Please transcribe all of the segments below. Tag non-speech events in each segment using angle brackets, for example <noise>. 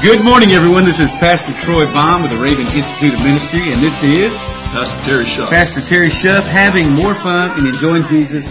Good morning, everyone. This is Pastor Troy Baum with the Raven Institute of Ministry, and this is Pastor Terry Shuff. Pastor Terry Shuff having more fun and enjoying Jesus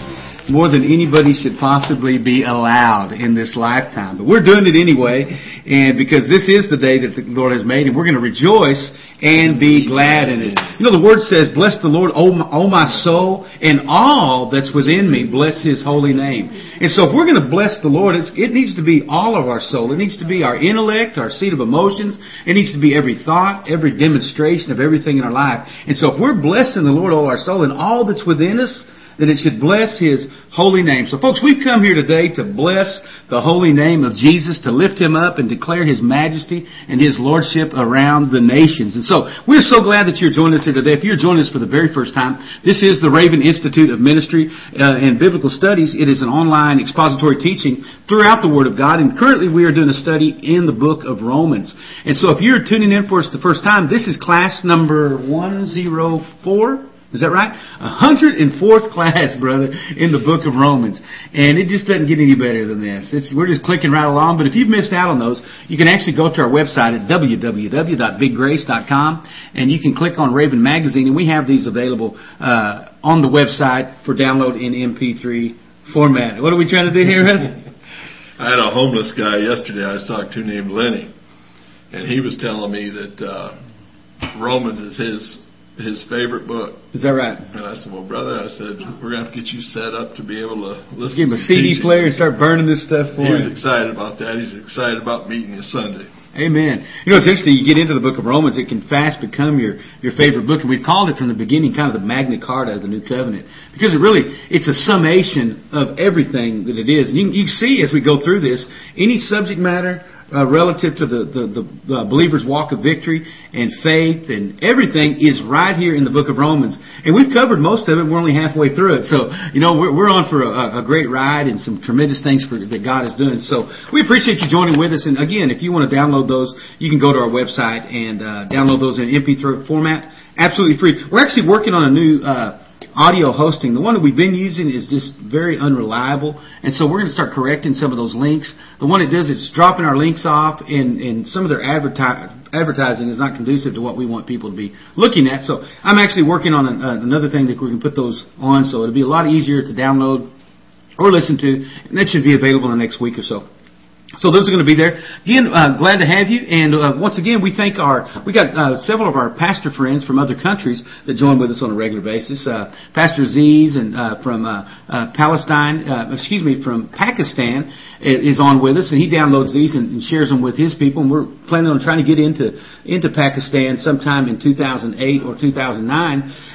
more than anybody should possibly be allowed in this lifetime. But we're doing it anyway, and because this is the day that the Lord has made, and we're going to rejoice and be glad in it. You know, the Word says, Bless the Lord, O my, soul, and all that's within me, bless His holy name. And so if we're going to bless the Lord, it needs to be all of our soul. It needs to be our intellect, our seat of emotions. It needs to be every thought, every demonstration of everything in our life. And so if we're blessing the Lord, all our soul, and all that's within us, that it should bless His holy name. So folks, we've come here today to bless the holy name of Jesus, to lift Him up and declare His majesty and His lordship around the nations. And so, we're so glad that you're joining us here today. If you're joining us for the very first time, this is the Raven Institute of Ministry uh, and Biblical Studies. It is an online expository teaching throughout the Word of God, and currently we are doing a study in the book of Romans. And so if you're tuning in for us the first time, this is class number 104. Is that right? 104th class, brother, in the book of Romans. And it just doesn't get any better than this. It's, we're just clicking right along. But if you've missed out on those, you can actually go to our website at www.biggrace.com and you can click on Raven Magazine and we have these available, uh, on the website for download in MP3 format. What are we trying to do here, <laughs> I had a homeless guy yesterday I was talking to named Lenny. And he was telling me that, uh, Romans is his his favorite book. Is that right? And I said, well, brother, I said, we're going to have to get you set up to be able to listen Give him a CD teaching. player and start burning this stuff for He was him. excited about that. He's excited about meeting you Sunday. Amen. You know, it's interesting. You get into the book of Romans, it can fast become your, your favorite book. And we've called it from the beginning kind of the Magna Carta of the New Covenant. Because it really, it's a summation of everything that it is. And you, you see as we go through this, any subject matter, uh, relative to the, the, the, the believer's walk of victory and faith and everything is right here in the book of Romans. And we've covered most of it. We're only halfway through it. So, you know, we're, we're on for a, a great ride and some tremendous things for, that God is doing. So we appreciate you joining with us. And again, if you want to download those, you can go to our website and uh, download those in MP3 format. Absolutely free. We're actually working on a new uh, audio hosting. The one that we've been using is just very unreliable, and so we're going to start correcting some of those links. The one it does, it's dropping our links off, and, and some of their adverti- advertising is not conducive to what we want people to be looking at. So I'm actually working on an, uh, another thing that we can put those on, so it'll be a lot easier to download or listen to, and that should be available in the next week or so. So those are going to be there. Again, uh, glad to have you. And uh, once again, we thank our we got uh, several of our pastor friends from other countries that join with us on a regular basis. Uh, pastor Aziz and uh, from uh, Palestine, excuse me, from Pakistan is on with us, and he downloads these and, and shares them with his people. And we're planning on trying to get into into Pakistan sometime in 2008 or 2009.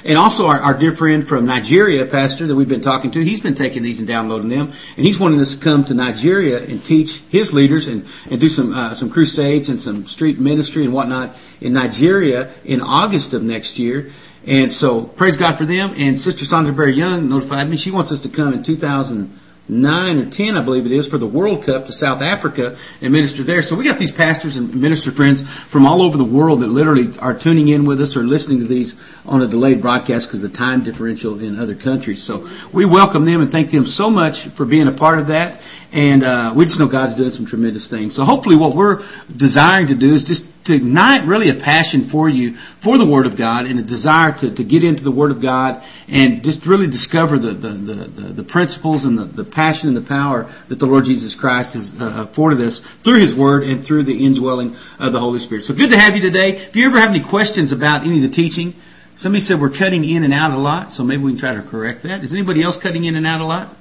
And also our, our dear friend from Nigeria, pastor that we've been talking to, he's been taking these and downloading them, and he's wanting us to come to Nigeria and teach his leaders and, and do some uh, some crusades and some street ministry and whatnot in Nigeria in August of next year. And so praise God for them. And Sister Sandra Berry Young notified me she wants us to come in 2000 nine or ten, I believe it is, for the World Cup to South Africa and minister there. So we got these pastors and minister friends from all over the world that literally are tuning in with us or listening to these on a delayed broadcast because the time differential in other countries. So we welcome them and thank them so much for being a part of that. And uh, we just know God's doing some tremendous things. So hopefully, what we're desiring to do is just to ignite really a passion for you for the Word of God and a desire to, to get into the Word of God and just really discover the the, the, the, principles and the, the passion and the power that the Lord Jesus Christ has uh, afforded us through His Word and through the indwelling of the Holy Spirit. So good to have you today. If you ever have any questions about any of the teaching, somebody said we're cutting in and out a lot, so maybe we can try to correct that. Is anybody else cutting in and out a lot?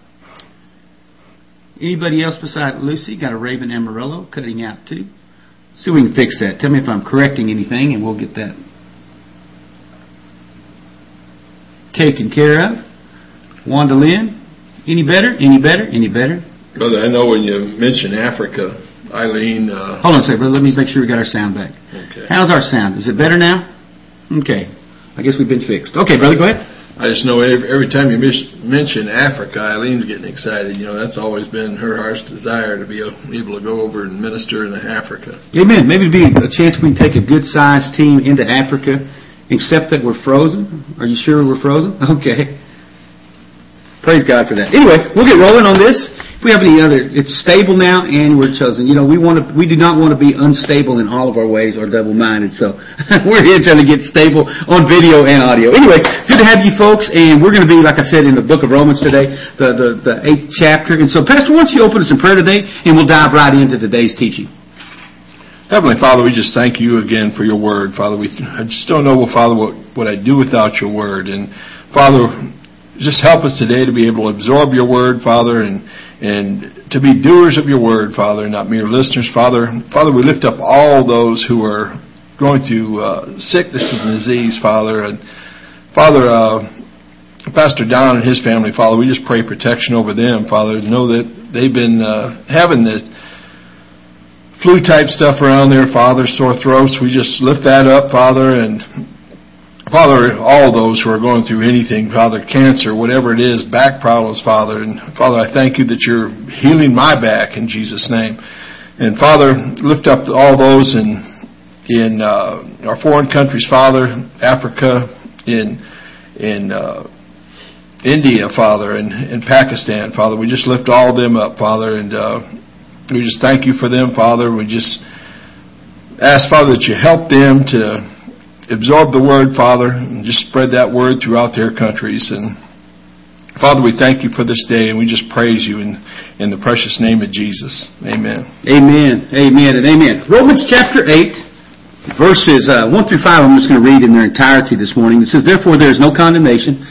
Anybody else beside Lucy got a Raven Amarillo cutting out too? See if we can fix that. Tell me if I'm correcting anything, and we'll get that taken care of. Wanda Lynn, any better? Any better? Any better? Brother, I know when you mention Africa, Eileen. Uh, Hold on a second, brother. Let me make sure we got our sound back. Okay. How's our sound? Is it better now? Okay. I guess we've been fixed. Okay, brother, go ahead. I just know every, every time you mis- mention Africa, Eileen's getting excited. You know, that's always been her heart's desire to be able to go over and minister in Africa. Amen. Maybe it'd be a chance we can take a good sized team into Africa, except that we're frozen. Are you sure we're frozen? <laughs> Okay. Praise God for that. Anyway, we'll get rolling on this. We have any other, it's stable now and we're chosen. You know, we want to, we do not want to be unstable in all of our ways or double-minded. So <laughs> we're here trying to get stable on video and audio. Anyway, good to have you folks. And we're going to be, like I said, in the book of Romans today, the, the, the eighth chapter. And so Pastor, why don't you open us in prayer today and we'll dive right into today's teaching. Heavenly Father, we just thank you again for your word, Father. We, I just don't know, Father, what, what I'd do without your word. And Father, just help us today to be able to absorb your word, Father, and, and to be doers of your word, Father, not mere listeners, Father. Father, we lift up all those who are going through uh, sickness and disease, Father. And Father, uh, Pastor Don and his family, Father, we just pray protection over them, Father. Know that they've been uh, having this flu type stuff around there, Father, sore throats. We just lift that up, Father, and Father, all those who are going through anything, Father, cancer, whatever it is, back problems, Father, and Father, I thank you that you're healing my back in Jesus' name. And Father, lift up all those in in uh, our foreign countries, Father, Africa, in in uh, India, Father, and in Pakistan, Father. We just lift all of them up, Father, and uh, we just thank you for them, Father. We just ask, Father, that you help them to absorb the word, Father, and just spread that word throughout their countries. And Father, we thank you for this day, and we just praise you in, in the precious name of Jesus. Amen. Amen. Amen. And amen. Romans chapter 8, verses uh, 1 through 5, I'm just going to read in their entirety this morning. It says, Therefore there is no condemnation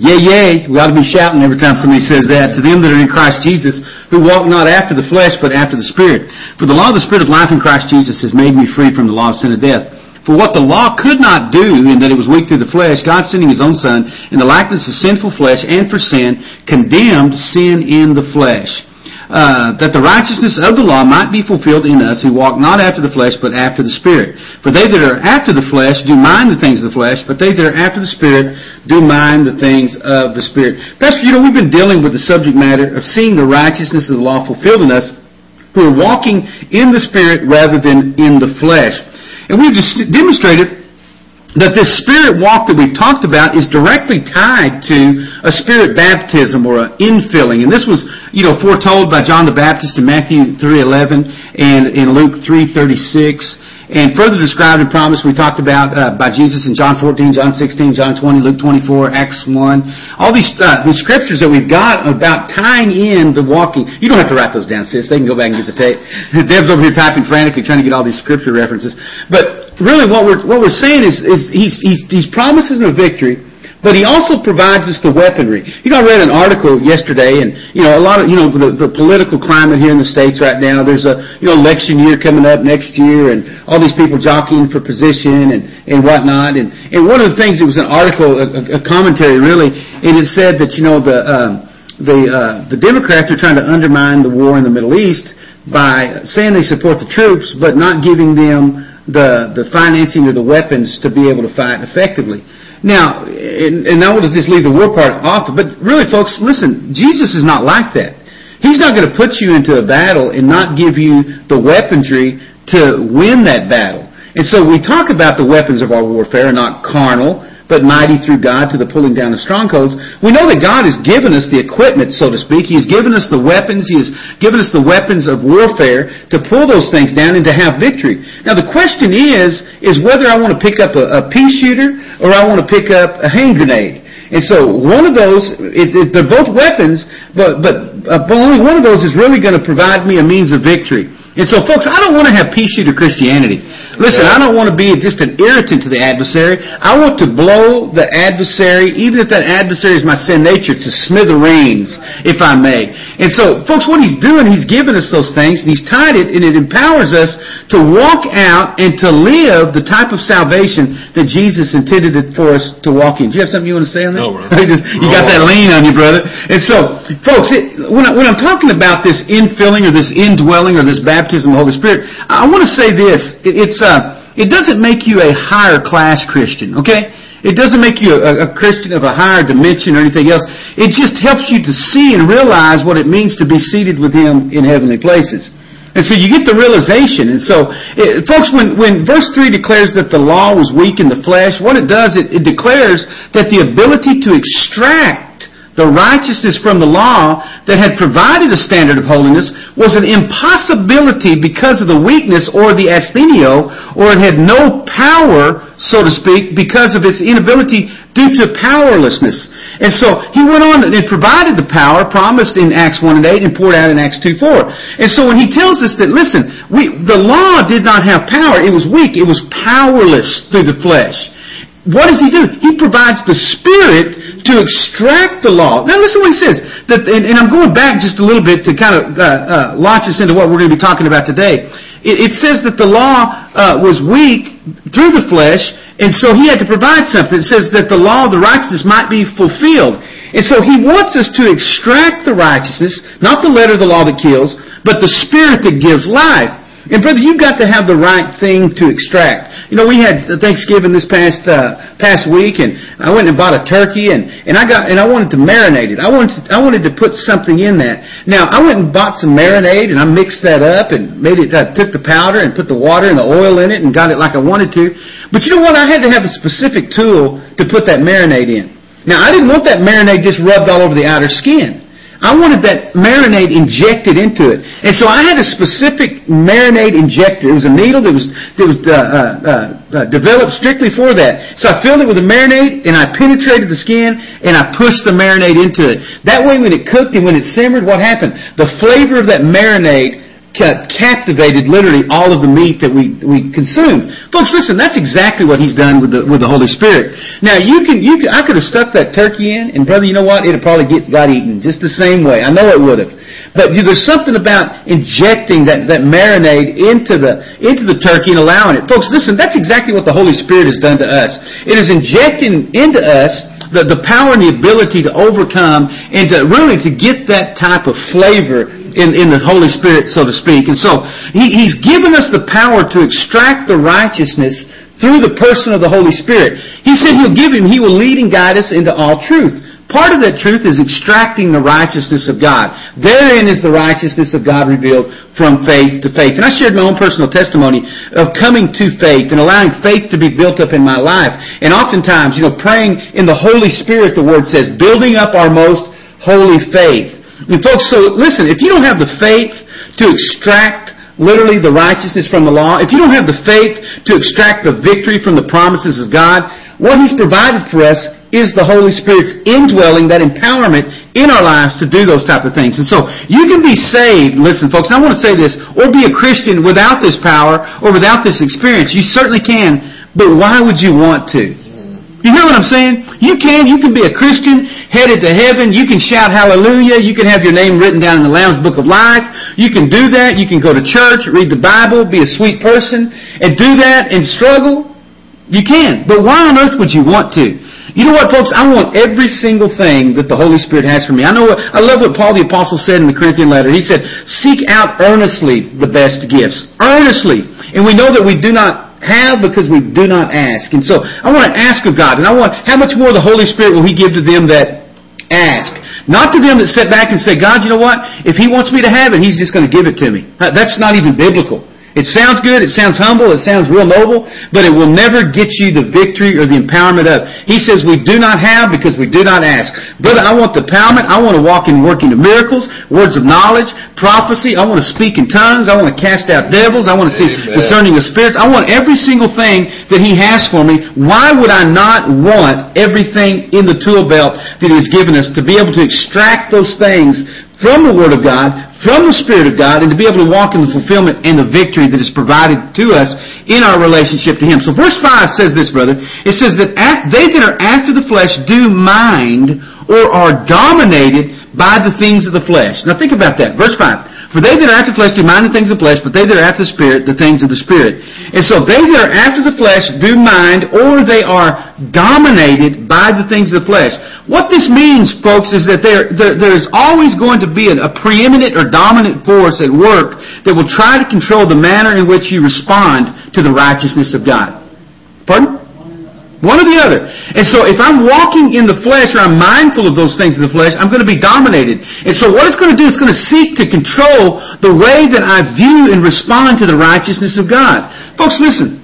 Yea, yea, we ought to be shouting every time somebody says that. To them that are in Christ Jesus, who walk not after the flesh, but after the Spirit. For the law of the Spirit of life in Christ Jesus has made me free from the law of sin and death. For what the law could not do, in that it was weak through the flesh, God sending His own Son, in the likeness of sinful flesh, and for sin, condemned sin in the flesh uh, that the righteousness of the law might be fulfilled in us who walk not after the flesh, but after the Spirit. For they that are after the flesh do mind the things of the flesh, but they that are after the Spirit do mind the things of the Spirit. Pastor, you know, we've been dealing with the subject matter of seeing the righteousness of the law fulfilled in us who are walking in the Spirit rather than in the flesh. And we've just demonstrated that this spirit walk that we've talked about is directly tied to a spirit baptism or an infilling. And this was, you know, foretold by John the Baptist in Matthew 3.11 and in Luke 3.36 and further described and promised we talked about uh, by Jesus in John 14, John 16, John 20, Luke 24, Acts 1. All these uh, these scriptures that we've got about tying in the walking. You don't have to write those down, sis. They can go back and get the tape. <laughs> Deb's over here typing frantically trying to get all these scripture references. But really what we're what we're saying is is he's he's, he's promises of victory but he also provides us the weaponry. You know, I read an article yesterday, and you know, a lot of you know the, the political climate here in the states right now. There's a you know election year coming up next year, and all these people jockeying for position and and whatnot. And and one of the things it was an article, a, a commentary really, and it said that you know the um, the uh, the Democrats are trying to undermine the war in the Middle East by saying they support the troops, but not giving them the the financing or the weapons to be able to fight effectively. Now, and, I want to just leave the war part off, but really, folks, listen, Jesus is not like that. He's not going to put you into a battle and not give you the weaponry to win that battle. And so we talk about the weapons of our warfare are not carnal, but mighty through God to the pulling down of strongholds. We know that God has given us the equipment, so to speak. He has given us the weapons. He has given us the weapons of warfare to pull those things down and to have victory. Now the question is, is whether I want to pick up a, a pea shooter or I want to pick up a hand grenade. And so one of those, it, it, they're both weapons, but, but, uh, but only one of those is really going to provide me a means of victory. And so folks, I don't want to have pea shooter Christianity. Listen, I don't want to be just an irritant to the adversary. I want to blow the adversary, even if that adversary is my sin nature, to smithereens, if I may. And so, folks, what he's doing, he's given us those things, and he's tied it, and it empowers us to walk out and to live the type of salvation that Jesus intended it for us to walk in. Do you have something you want to say on that? No, bro. <laughs> you got that lean on you, brother. And so, folks, it, when, I, when I'm talking about this infilling or this indwelling or this baptism of the Holy Spirit, I want to say this. It, it's uh, it doesn't make you a higher class Christian, okay? It doesn't make you a, a, Christian of a higher dimension or anything else. It just helps you to see and realize what it means to be seated with Him in heavenly places. And so you get the realization. And so, it, folks, when, when verse 3 declares that the law was weak in the flesh, what it does, it, it declares that the ability to extract the righteousness from the law that had provided a standard of holiness was an impossibility because of the weakness or the asthenio, or it had no power, so to speak, because of its inability due to powerlessness. And so he went on and provided the power promised in Acts 1 and 8 and poured out in Acts 2 4. And so when he tells us that, listen, we, the law did not have power, it was weak, it was powerless through the flesh. What does he do? He provides the Spirit to extract the law. Now listen what he says. That, and, and I'm going back just a little bit to kind of uh, uh, launch us into what we're going to be talking about today. It, it says that the law uh, was weak through the flesh, and so he had to provide something. It says that the law of the righteousness might be fulfilled. And so he wants us to extract the righteousness, not the letter of the law that kills, but the Spirit that gives life. And brother, you've got to have the right thing to extract. You know, we had Thanksgiving this past uh, past week, and I went and bought a turkey, and and I got and I wanted to marinate it. I wanted to, I wanted to put something in that. Now I went and bought some marinade, and I mixed that up and made it. I took the powder and put the water and the oil in it, and got it like I wanted to. But you know what? I had to have a specific tool to put that marinade in. Now I didn't want that marinade just rubbed all over the outer skin. I wanted that marinade injected into it. And so I had a specific marinade injector. It was a needle that was, that was uh, uh, uh, uh, developed strictly for that. So I filled it with a marinade and I penetrated the skin and I pushed the marinade into it. That way when it cooked and when it simmered, what happened? The flavor of that marinade captivated literally all of the meat that we, we consume. Folks, listen, that's exactly what he's done with the, with the Holy Spirit. Now, you can, you can, I could have stuck that turkey in, and brother, you know what? It'd probably get, got eaten just the same way. I know it would have. But there's something about injecting that, that marinade into the, into the turkey and allowing it. Folks, listen, that's exactly what the Holy Spirit has done to us. It is injecting into us the, the power and the ability to overcome and to really to get that type of flavor in, in the Holy Spirit, so to speak. And so he, He's given us the power to extract the righteousness through the person of the Holy Spirit. He said He'll give Him, He will lead and guide us into all truth. Part of that truth is extracting the righteousness of God. Therein is the righteousness of God revealed from faith to faith. And I shared my own personal testimony of coming to faith and allowing faith to be built up in my life. And oftentimes, you know, praying in the Holy Spirit, the Word says, building up our most holy faith. And folks, so listen, if you don't have the faith to extract literally the righteousness from the law, if you don't have the faith to extract the victory from the promises of God, what He's provided for us is the Holy Spirit's indwelling, that empowerment in our lives to do those type of things. And so you can be saved, listen folks, I want to say this, or be a Christian without this power or without this experience. You certainly can, but why would you want to? You hear what I'm saying? You can. You can be a Christian headed to heaven. You can shout hallelujah. You can have your name written down in the Lamb's Book of Life. You can do that. You can go to church, read the Bible, be a sweet person, and do that and struggle. You can. But why on earth would you want to? You know what, folks? I want every single thing that the Holy Spirit has for me. I know. What, I love what Paul the apostle said in the Corinthian letter. He said, "Seek out earnestly the best gifts, earnestly." And we know that we do not have because we do not ask. And so I want to ask of God, and I want how much more the Holy Spirit will He give to them that ask. Not to them that sit back and say, God, you know what? If He wants me to have it, He's just going to give it to me. That's not even biblical. It sounds good, it sounds humble, it sounds real noble, but it will never get you the victory or the empowerment of. He says we do not have because we do not ask. Brother, I want the empowerment, I want to walk in working of miracles, words of knowledge, prophecy, I want to speak in tongues, I want to cast out devils, I want to see Amen. discerning of spirits. I want every single thing that He has for me. Why would I not want everything in the tool belt that He has given us to be able to extract those things from the Word of God, from the Spirit of God, and to be able to walk in the fulfillment and the victory that is provided to us in our relationship to Him. So verse 5 says this, brother. It says that they that are after the flesh do mind or are dominated by the things of the flesh. Now think about that. Verse 5. For they that are after the flesh do mind the things of the flesh, but they that are after the Spirit, the things of the Spirit. And so they that are after the flesh do mind, or they are dominated by the things of the flesh. What this means, folks, is that there, there, there is always going to be a, a preeminent or dominant force at work that will try to control the manner in which you respond to the righteousness of God. Pardon? One or the other. And so if I'm walking in the flesh or I'm mindful of those things in the flesh, I'm going to be dominated. And so what it's going to do is going to seek to control the way that I view and respond to the righteousness of God. Folks, listen.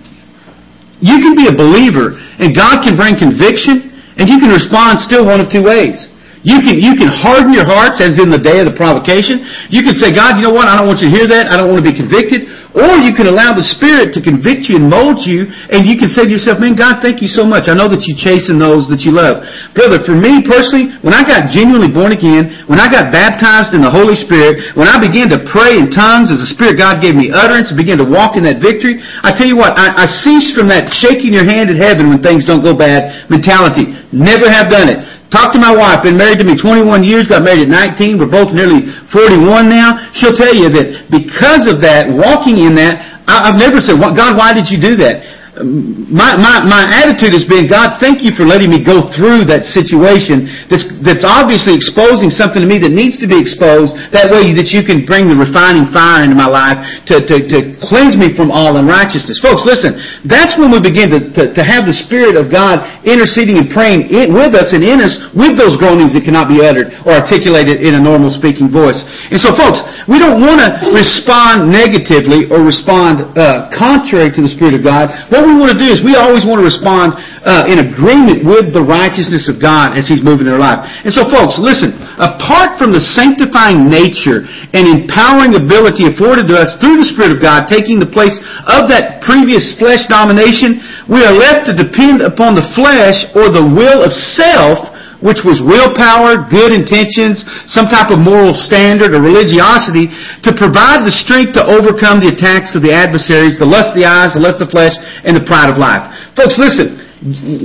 You can be a believer and God can bring conviction and you can respond still one of two ways. You can, you can harden your hearts as in the day of the provocation. You can say, God, you know what? I don't want you to hear that. I don't want to be convicted. Or you can allow the Spirit to convict you and mold you, and you can say to yourself, man, God, thank you so much. I know that you chasten those that you love. Brother, for me personally, when I got genuinely born again, when I got baptized in the Holy Spirit, when I began to pray in tongues as the Spirit God gave me utterance and began to walk in that victory, I tell you what, I, I ceased from that shaking your hand at heaven when things don't go bad mentality. Never have done it. Talk to my wife, been married to me 21 years, got married at 19, we're both nearly 41 now. She'll tell you that because of that, walking in that, I, have never said, God, why did you do that? My, my, my attitude has been, God, thank you for letting me go through that situation that's, that's obviously exposing something to me that needs to be exposed. That way that you can bring the refining fire into my life to, to, to cleanse me from all unrighteousness. Folks, listen, that's when we begin to, to, to have the Spirit of God interceding and praying in, with us and in us with those groanings that cannot be uttered or articulated in a normal speaking voice. And so folks, we don't want to respond negatively or respond uh, contrary to the Spirit of God. What we want to do is we always want to respond uh, in agreement with the righteousness of God as He's moving in our life. And so, folks, listen. Apart from the sanctifying nature and empowering ability afforded to us through the Spirit of God, taking the place of that previous flesh domination, we are left to depend upon the flesh or the will of self which was willpower, good intentions, some type of moral standard or religiosity, to provide the strength to overcome the attacks of the adversaries, the lust of the eyes, the lust of the flesh, and the pride of life. Folks, listen.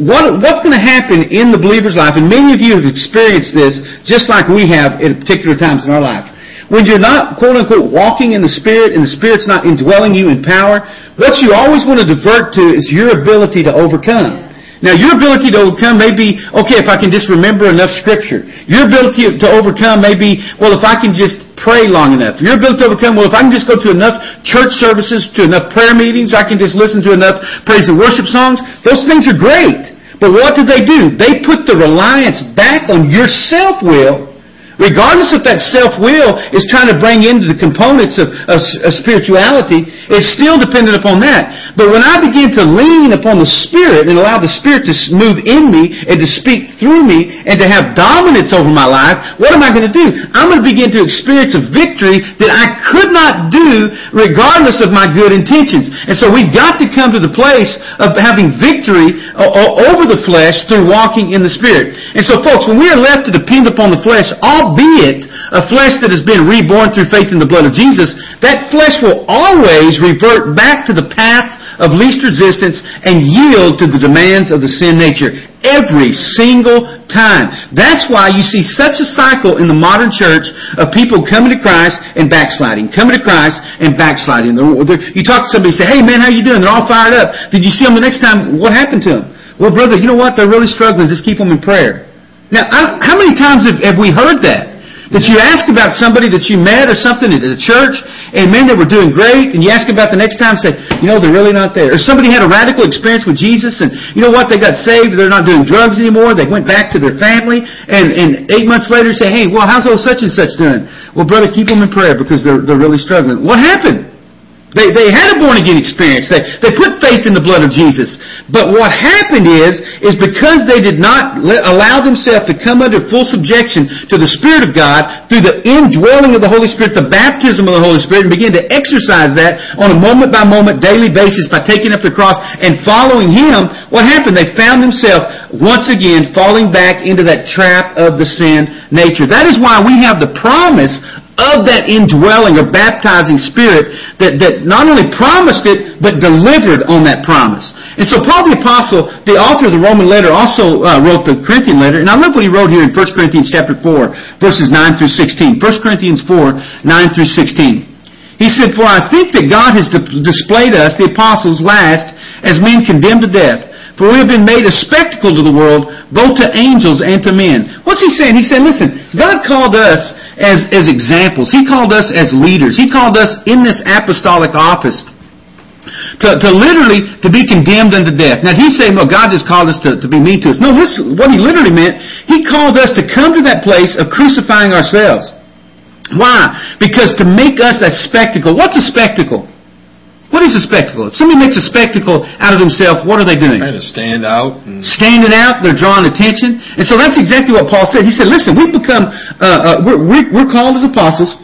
What, what's going to happen in the believer's life, and many of you have experienced this just like we have at particular times in our life. When you're not, quote unquote, walking in the Spirit and the Spirit's not indwelling you in power, what you always want to divert to is your ability to overcome. Now, your ability to overcome may be, okay, if I can just remember enough scripture. Your ability to overcome may be, well, if I can just pray long enough. Your ability to overcome, well, if I can just go to enough church services, to enough prayer meetings, I can just listen to enough praise and worship songs. Those things are great. But what did they do? They put the reliance back on your self-will Regardless if that self-will is trying to bring into the components of, of, of, spirituality, it's still dependent upon that. But when I begin to lean upon the Spirit and allow the Spirit to move in me and to speak through me and to have dominance over my life, what am I going to do? I'm going to begin to experience a victory that I could not do regardless of my good intentions. And so we've got to come to the place of having victory over the flesh through walking in the Spirit. And so folks, when we are left to depend upon the flesh, all albeit a flesh that has been reborn through faith in the blood of Jesus, that flesh will always revert back to the path of least resistance and yield to the demands of the sin nature every single time. That's why you see such a cycle in the modern church of people coming to Christ and backsliding, coming to Christ and backsliding. You talk to somebody, say, "Hey man, how you doing?" They're all fired up. Did you see them the next time? What happened to them? Well, brother, you know what? They're really struggling. Just keep them in prayer. Now, how many times have, have we heard that? That you ask about somebody that you met or something at the church, and men that were doing great, and you ask about the next time, say, you know, they're really not there. Or somebody had a radical experience with Jesus, and you know what? They got saved. They're not doing drugs anymore. They went back to their family, and, and eight months later say, hey, well, how's old such and such doing? Well, brother, keep them in prayer because they're, they're really struggling. What happened? They, they had a born again experience. They, they put faith in the blood of Jesus. But what happened is, is because they did not let, allow themselves to come under full subjection to the Spirit of God through the indwelling of the Holy Spirit, the baptism of the Holy Spirit, and begin to exercise that on a moment by moment, daily basis by taking up the cross and following Him, what happened? They found themselves once again falling back into that trap of the sin nature. That is why we have the promise of that indwelling or baptizing spirit that, that not only promised it, but delivered on that promise. And so Paul the Apostle, the author of the Roman letter, also uh, wrote the Corinthian letter. And I love what he wrote here in 1 Corinthians chapter 4, verses 9 through 16. 1 Corinthians 4, 9 through 16. He said, For I think that God has displayed us, the apostles, last, as men condemned to death. For we have been made a spectacle to the world, both to angels and to men. What's he saying? He said, listen, God called us as, as examples. He called us as leaders. He called us in this apostolic office to, to literally to be condemned unto death. Now he's saying, well, God just called us to, to be mean to us. No, this what he literally meant. He called us to come to that place of crucifying ourselves. Why? Because to make us a spectacle. What's a spectacle? What is a spectacle? If somebody makes a spectacle out of themselves, what are they doing? Trying to stand out. And... Standing out, they're drawing attention. And so that's exactly what Paul said. He said, listen, we've become, uh, uh, we're, we're called as apostles.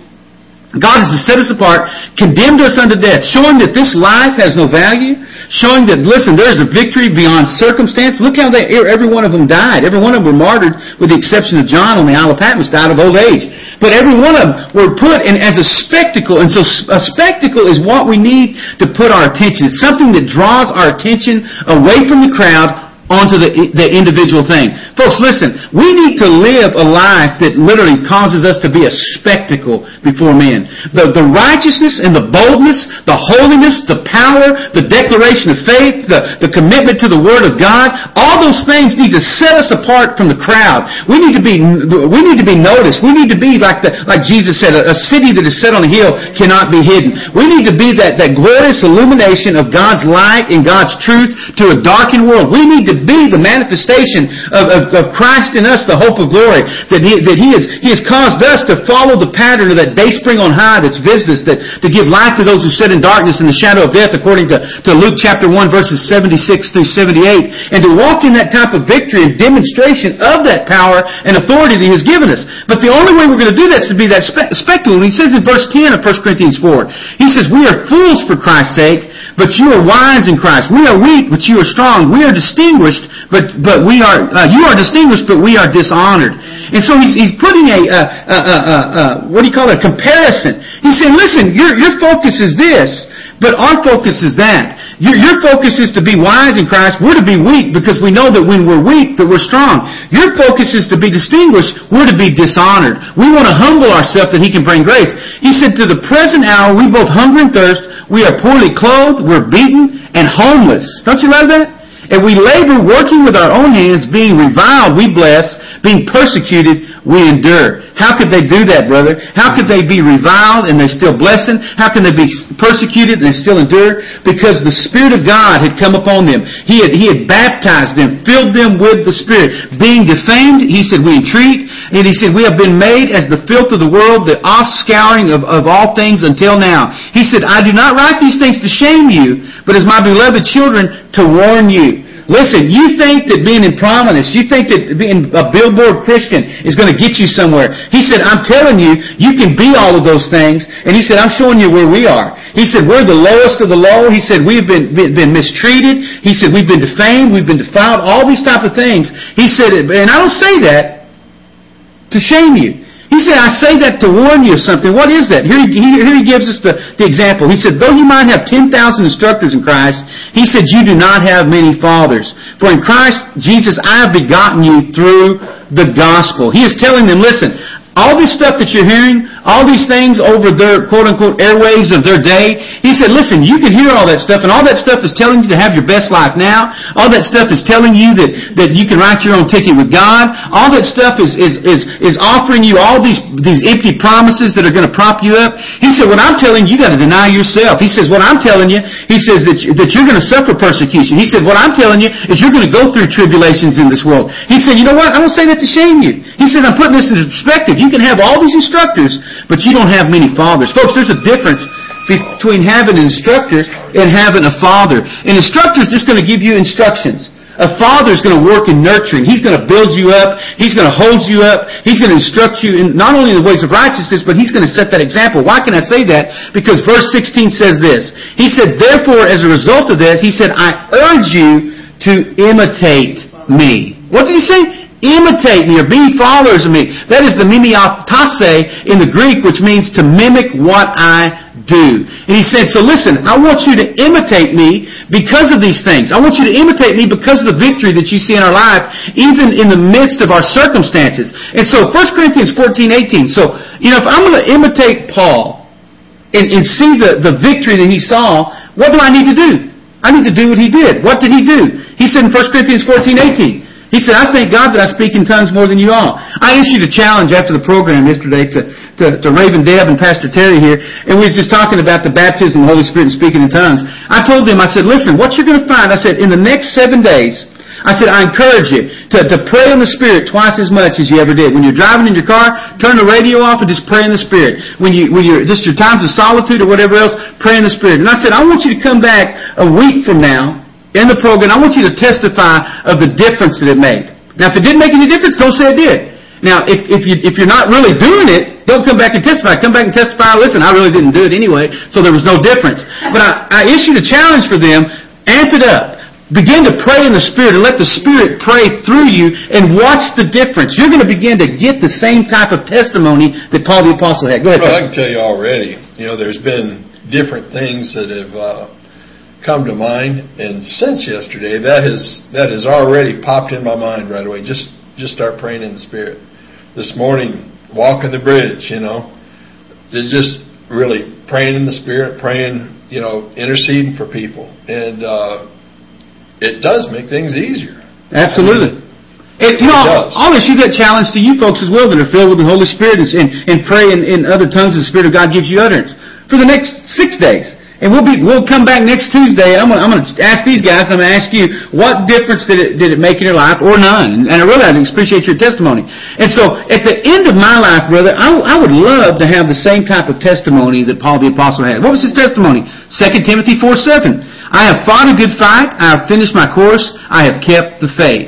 God has set us apart, condemned us unto death, showing that this life has no value, showing that, listen, there is a victory beyond circumstance. Look how they, every one of them died. Every one of them were martyred, with the exception of John on the Isle of Patmos, died of old age. But every one of them were put in as a spectacle. And so a spectacle is what we need to put our attention. It's something that draws our attention away from the crowd onto the, the individual thing. Folks, listen, we need to live a life that literally causes us to be a spectacle before men. The, the righteousness and the boldness, the holiness, the power, the declaration of faith, the, the commitment to the Word of God, all those things need to set us apart from the crowd. We need to be, we need to be noticed. We need to be like the, like Jesus said, a, a city that is set on a hill cannot be hidden. We need to be that, that glorious illumination of God's light and God's truth to a darkened world. We need to be the manifestation of, of, of Christ in us, the hope of glory. That he, that he, has, he has caused us to follow the pattern of that day spring on high that's visited that, to give light to those who sit in darkness and the shadow of death, according to, to Luke chapter 1, verses 76 through 78, and to walk in that type of victory and demonstration of that power and authority that he has given us. But the only way we're going to do that is to be that spe- spectacle. And he says in verse 10 of 1 Corinthians 4, he says, We are fools for Christ's sake, but you are wise in Christ. We are weak, but you are strong. We are distinguished, but, but we are, uh, you are distinguished, but we are dishonored. And so he's, he's putting a, uh, uh, what do you call it, a comparison. He's saying, listen, your, your focus is this, but our focus is that. Your, your focus is to be wise in Christ. We're to be weak because we know that when we're weak, that we're strong. Your focus is to be distinguished. We're to be dishonored. We want to humble ourselves that He can bring grace. He said, to the present hour, we both hunger and thirst. We are poorly clothed, we're beaten, and homeless. Don't you love that? And we labor working with our own hands, being reviled, we bless, being persecuted, we endure. How could they do that, brother? How could they be reviled and they're still blessing? How can they be persecuted and they still endure? Because the Spirit of God had come upon them. He had, he had baptized them, filled them with the Spirit. Being defamed, he said, we entreat. And he said, we have been made as the filth of the world, the offscouring of, of all things until now. He said, I do not write these things to shame you, but as my beloved children, to warn you. Listen, you think that being in prominence, you think that being a billboard Christian is going to get you somewhere. He said, I'm telling you, you can be all of those things. And he said, I'm showing you where we are. He said, we're the lowest of the low. He said, we've been, been, been mistreated. He said, we've been defamed. We've been defiled. All these type of things. He said, and I don't say that to shame you. He said, I say that to warn you of something. What is that? Here he, here he gives us the, the example. He said, though you might have 10,000 instructors in Christ, he said, you do not have many fathers. For in Christ Jesus, I have begotten you through the gospel. He is telling them, listen, all this stuff that you're hearing, all these things over their quote-unquote airwaves of their day. He said, listen, you can hear all that stuff, and all that stuff is telling you to have your best life now. All that stuff is telling you that, that you can write your own ticket with God. All that stuff is, is, is, is offering you all these, these empty promises that are going to prop you up. He said, what I'm telling you, you got to deny yourself. He says, what I'm telling you, he says that, that you're going to suffer persecution. He said, what I'm telling you is you're going to go through tribulations in this world. He said, you know what? I don't say that to shame you. He says, I'm putting this into perspective. You can have all these instructors, but you don't have many fathers. Folks, there's a difference between having an instructor and having a father. An instructor is just going to give you instructions. A father is going to work in nurturing. He's going to build you up. He's going to hold you up. He's going to instruct you in not only the ways of righteousness, but he's going to set that example. Why can I say that? Because verse 16 says this. He said, therefore, as a result of that, he said, I urge you to imitate me. What did he say? Imitate me or be followers of me. That is the mimeoptase in the Greek, which means to mimic what I do. And he said, so listen, I want you to imitate me because of these things. I want you to imitate me because of the victory that you see in our life, even in the midst of our circumstances. And so 1 Corinthians 14, 18. So, you know, if I'm going to imitate Paul and, and see the, the victory that he saw, what do I need to do? I need to do what he did. What did he do? He said in 1 Corinthians 14, 18, he said, I thank God that I speak in tongues more than you all. I issued a challenge after the program yesterday to, to, to Raven Deb and Pastor Terry here, and we was just talking about the baptism of the Holy Spirit and speaking in tongues. I told them, I said, listen, what you're going to find, I said, in the next seven days, I said, I encourage you to, to pray in the Spirit twice as much as you ever did. When you're driving in your car, turn the radio off and just pray in the Spirit. When you, when you're, just your times of solitude or whatever else, pray in the Spirit. And I said, I want you to come back a week from now in the program. I want you to testify of the difference that it made. Now, if it didn't make any difference, don't say it did. Now, if, if, you, if you're not really doing it, don't come back and testify. Come back and testify, listen, I really didn't do it anyway, so there was no difference. But I, I issued a challenge for them, amp it up. Begin to pray in the Spirit and let the Spirit pray through you and watch the difference. You're going to begin to get the same type of testimony that Paul the Apostle had. Go ahead. Well, I can tell you already, you know, there's been different things that have uh, come to mind, and since yesterday, that has that has already popped in my mind right away. Just just start praying in the Spirit. This morning, walking the bridge, you know, just really praying in the Spirit, praying, you know, interceding for people, and. Uh, it does make things easier. Absolutely. It, you know, all this, you got challenge to you folks as well that are filled with the Holy Spirit and, and pray in, in other tongues the Spirit of God gives you utterance for the next six days. And we'll be, we'll come back next Tuesday. I'm gonna, I'm gonna ask these guys, I'm gonna ask you, what difference did it, did it make in your life or none? And I really I appreciate your testimony. And so, at the end of my life, brother, I, I would love to have the same type of testimony that Paul the Apostle had. What was his testimony? 2 Timothy 4 7. I have fought a good fight. I have finished my course. I have kept the faith.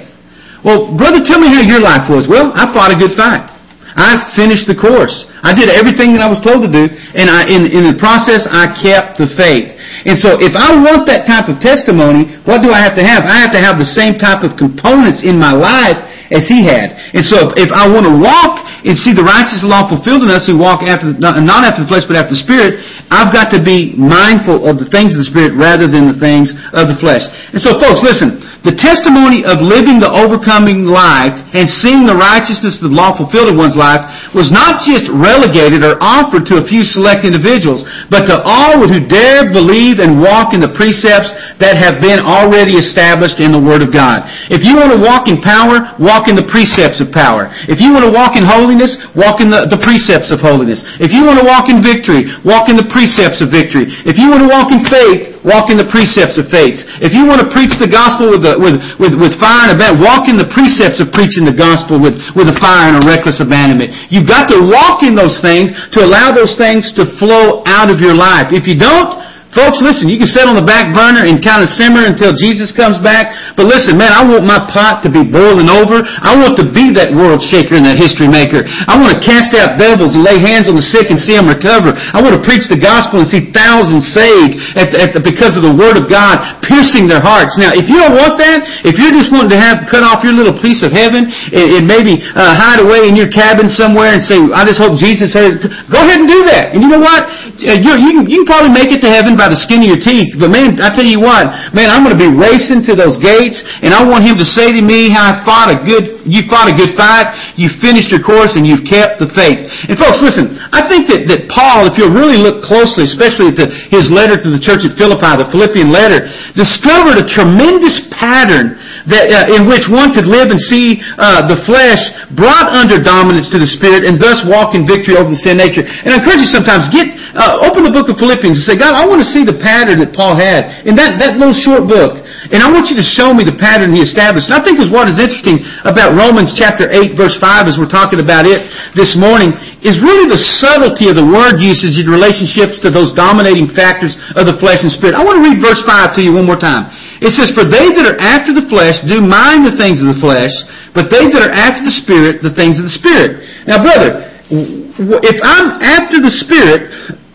Well, brother, tell me how your life was. Well, I fought a good fight. I finished the course. I did everything that I was told to do, and I, in, in the process, I kept the faith. And so if I want that type of testimony, what do I have to have? I have to have the same type of components in my life as he had. And so if, if I want to walk and see the righteous law fulfilled in us who walk after, not, not after the flesh, but after the Spirit, I've got to be mindful of the things of the Spirit rather than the things of the flesh. And so folks, listen, the testimony of living the overcoming life and seeing the righteousness of the law fulfilled in one's life was not just relegated or offered to a few select individuals, but to all who dare believe and walk in the precepts that have been already established in the Word of God. If you want to walk in power, walk in the precepts of power. If you want to walk in holiness, walk in the, the precepts of holiness. If you want to walk in victory, walk in the precepts of victory. If you want to walk in faith, walk in the precepts of faith. If you want to preach the gospel with, the, with, with, with fire and abandonment, walk in the precepts of preaching the gospel with, with a fire and a reckless abandonment. You've got to walk in those things to allow those things to flow out of your life. If you don't, Folks, listen, you can sit on the back burner and kind of simmer until Jesus comes back. But listen, man, I want my pot to be boiling over. I want to be that world shaker and that history maker. I want to cast out devils and lay hands on the sick and see them recover. I want to preach the gospel and see thousands saved at the, at the, because of the word of God piercing their hearts. Now, if you don't want that, if you're just wanting to have cut off your little piece of heaven and, and maybe uh, hide away in your cabin somewhere and say, I just hope Jesus heard go ahead and do that. And you know what? Uh, you, you, can, you can probably make it to heaven by the skin of your teeth. But man, I tell you what, man, I'm going to be racing to those gates, and I want him to say to me how I fought a good, you fought a good fight, you finished your course, and you've kept the faith. And folks, listen, I think that, that Paul, if you'll really look closely, especially at the, his letter to the church at Philippi, the Philippian letter, discovered a tremendous pattern that, uh, in which one could live and see uh, the flesh brought under dominance to the spirit and thus walk in victory over the sin nature. And I encourage you sometimes, get, uh, open the book of Philippians and say, God, I want to see the pattern that Paul had in that, that little short book. And I want you to show me the pattern he established. And I think is what is interesting about Romans chapter 8 verse 5 as we're talking about it this morning is really the subtlety of the word usage in relationships to those dominating factors of the flesh and spirit. I want to read verse 5 to you one more time. It says, For they that are after the flesh do mind the things of the flesh, but they that are after the Spirit, the things of the Spirit. Now, brother, if I'm after the Spirit,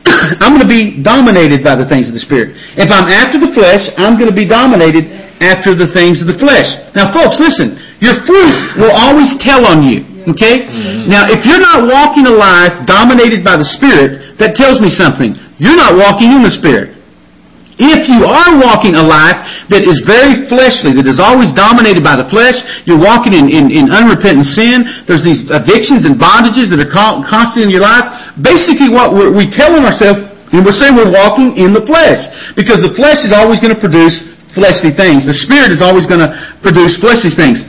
<coughs> I'm going to be dominated by the things of the Spirit. If I'm after the flesh, I'm going to be dominated after the things of the flesh. Now, folks, listen. Your fruit will always tell on you. Okay? Mm-hmm. Now, if you're not walking a life dominated by the Spirit, that tells me something. You're not walking in the Spirit. If you are walking a life that is very fleshly, that is always dominated by the flesh, you're walking in, in, in unrepentant sin, there's these addictions and bondages that are constant in your life, basically what we're, we telling ourselves, and we're saying we're walking in the flesh. Because the flesh is always going to produce fleshly things. The spirit is always going to produce fleshly things.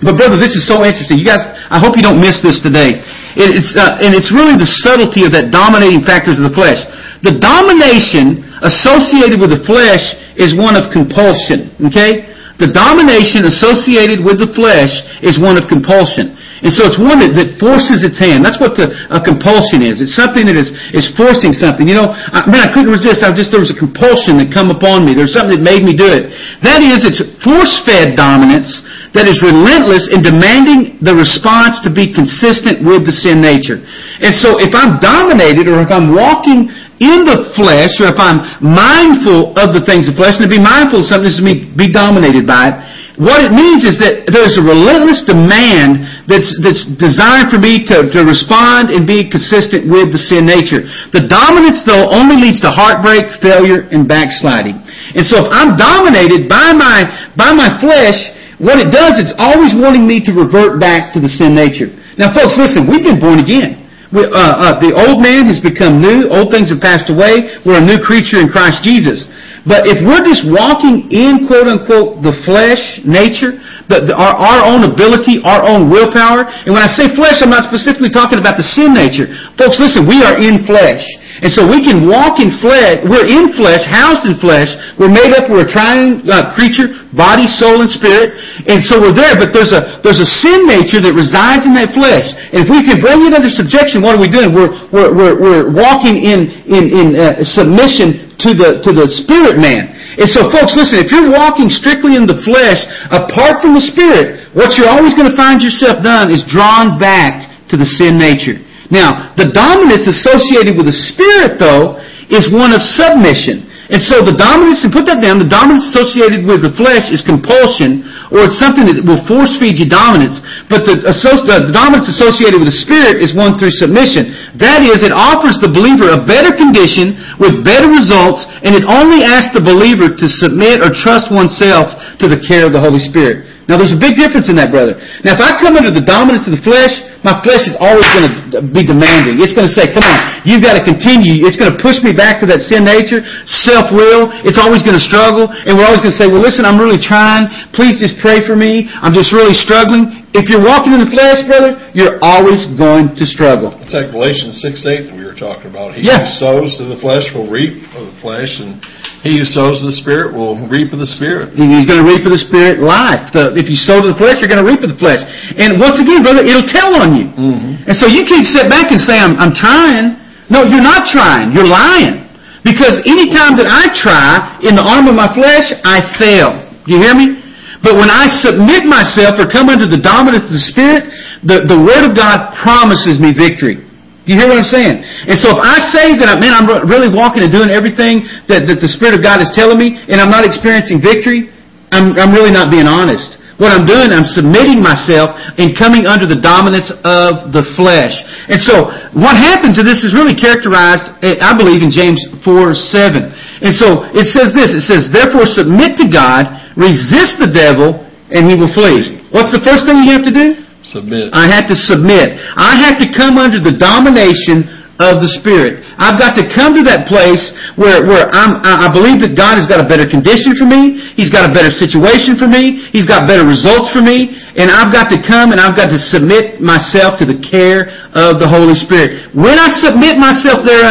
But brother, this is so interesting. You guys, I hope you don't miss this today. It's, uh, and it's really the subtlety of that dominating factors of the flesh. The domination associated with the flesh is one of compulsion. Okay? The domination associated with the flesh is one of compulsion. And so it's one that, that forces its hand. That's what the, a compulsion is. It's something that is, is forcing something. You know, I, man, I couldn't resist. I just, there was a compulsion that come upon me. There's something that made me do it. That is, it's force-fed dominance that is relentless in demanding the response to be consistent with the sin nature. And so if I'm dominated or if I'm walking in the flesh, or if I'm mindful of the things of flesh, and to be mindful of something is to be, be dominated by it, what it means is that there's a relentless demand that's, that's designed for me to, to respond and be consistent with the sin nature. The dominance, though, only leads to heartbreak, failure, and backsliding. And so if I'm dominated by my, by my flesh, what it does, it's always wanting me to revert back to the sin nature. Now folks, listen, we've been born again. We, uh, uh, the old man has become new. Old things have passed away. We're a new creature in Christ Jesus. But if we're just walking in quote unquote the flesh nature, the, the, our, our own ability, our own willpower, and when I say flesh, I'm not specifically talking about the sin nature. Folks, listen, we are in flesh. And so we can walk in flesh, we're in flesh, housed in flesh, we're made up, we're a triune uh, creature, body, soul, and spirit, and so we're there, but there's a, there's a sin nature that resides in that flesh. And if we can bring it under subjection, what are we doing? We're, we're, we're, we're walking in, in, in uh, submission to the, to the spirit man. And so folks, listen, if you're walking strictly in the flesh, apart from the spirit, what you're always going to find yourself done is drawn back to the sin nature. Now, the dominance associated with the Spirit, though, is one of submission. And so the dominance, and put that down, the dominance associated with the flesh is compulsion, or it's something that will force feed you dominance. But the, the, dominance associated with the Spirit is one through submission. That is, it offers the believer a better condition with better results, and it only asks the believer to submit or trust oneself to the care of the Holy Spirit. Now there's a big difference in that, brother. Now if I come under the dominance of the flesh, my flesh is always going to be demanding. It's going to say, come on, you've got to continue. It's going to push me back to that sin nature, self-will. It's always going to struggle. And we're always going to say, well listen, I'm really trying. Please just pray for me. I'm just really struggling. If you're walking in the flesh, brother, you're always going to struggle. It's like Galatians 6, 8 that we were talking about. He yeah. who sows to the flesh will reap of the flesh and he who sows the Spirit will reap of the Spirit. He's going to reap of the Spirit life. The, if you sow to the flesh, you're going to reap of the flesh. And once again, brother, it'll tell on you. Mm-hmm. And so you can't sit back and say, I'm, I'm trying. No, you're not trying. You're lying. Because any time that I try in the arm of my flesh, I fail. Do you hear me? But when I submit myself or come under the dominance of the Spirit, the, the Word of God promises me victory. You hear what I'm saying? And so if I say that, man, I'm really walking and doing everything that, that the Spirit of God is telling me, and I'm not experiencing victory, I'm, I'm really not being honest. What I'm doing, I'm submitting myself and coming under the dominance of the flesh. And so, what happens, and this is really characterized, eh, I believe, in James 4, 7. And so, it says this, it says, Therefore submit to God, resist the devil, and he will flee. What's the first thing you have to do? Submit. I have to submit. I have to come under the domination of the Spirit. I've got to come to that place where, where I'm, I believe that God has got a better condition for me. He's got a better situation for me. He's got better results for me. And I've got to come and I've got to submit myself to the care of the Holy Spirit. When I submit myself there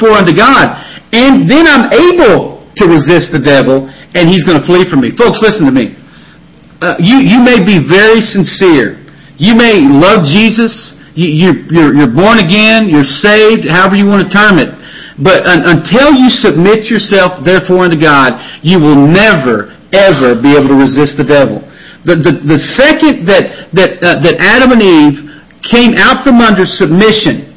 for unto God, and then I'm able to resist the devil, and he's going to flee from me. Folks, listen to me. Uh, you, you may be very sincere you may love Jesus. You, you're, you're born again. You're saved, however you want to term it. But un, until you submit yourself, therefore, unto God, you will never, ever be able to resist the devil. The, the, the second that, that, uh, that Adam and Eve came out from under submission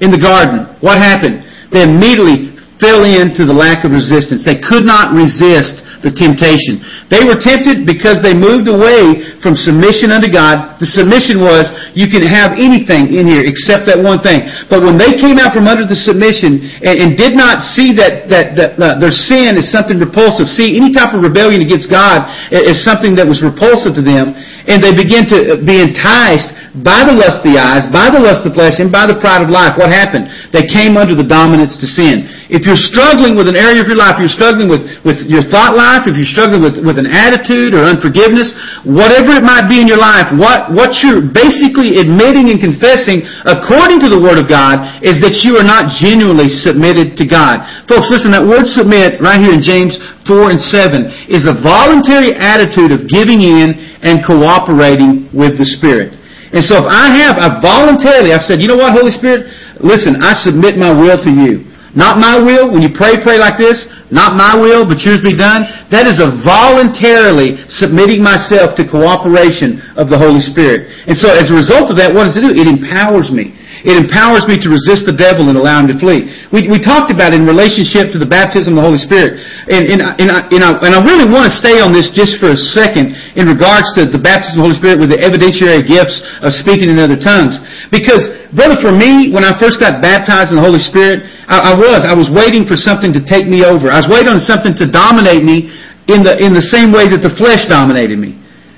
in the garden, what happened? They immediately fell into the lack of resistance. They could not resist the temptation. They were tempted because they moved away from submission unto God. The submission was, you can have anything in here except that one thing. But when they came out from under the submission and, and did not see that, that, that uh, their sin is something repulsive, see any type of rebellion against God is something that was repulsive to them, and they begin to be enticed by the lust of the eyes, by the lust of the flesh, and by the pride of life. What happened? They came under the dominance to sin. If you're struggling with an area of your life, you're struggling with, with your thought life, if you're struggling with, with an attitude or unforgiveness, whatever it might be in your life, what, what you're basically admitting and confessing, according to the Word of God, is that you are not genuinely submitted to God. Folks, listen, that word submit, right here in James 4 and 7 is a voluntary attitude of giving in and cooperating with the Spirit. And so if I have, I voluntarily, I've said, you know what, Holy Spirit? Listen, I submit my will to you. Not my will. When you pray, pray like this. Not my will, but yours be done. That is a voluntarily submitting myself to cooperation of the Holy Spirit. And so as a result of that, what does it do? It empowers me. It empowers me to resist the devil and allow him to flee. We, we talked about in relationship to the baptism of the Holy Spirit. And, and, and, I, and, I, and I really want to stay on this just for a second in regards to the baptism of the Holy Spirit with the evidentiary gifts of speaking in other tongues. Because, brother, for me, when I first got baptized in the Holy Spirit, I, I was. I was waiting for something to take me over. I was waiting on something to dominate me in the, in the same way that the flesh dominated me.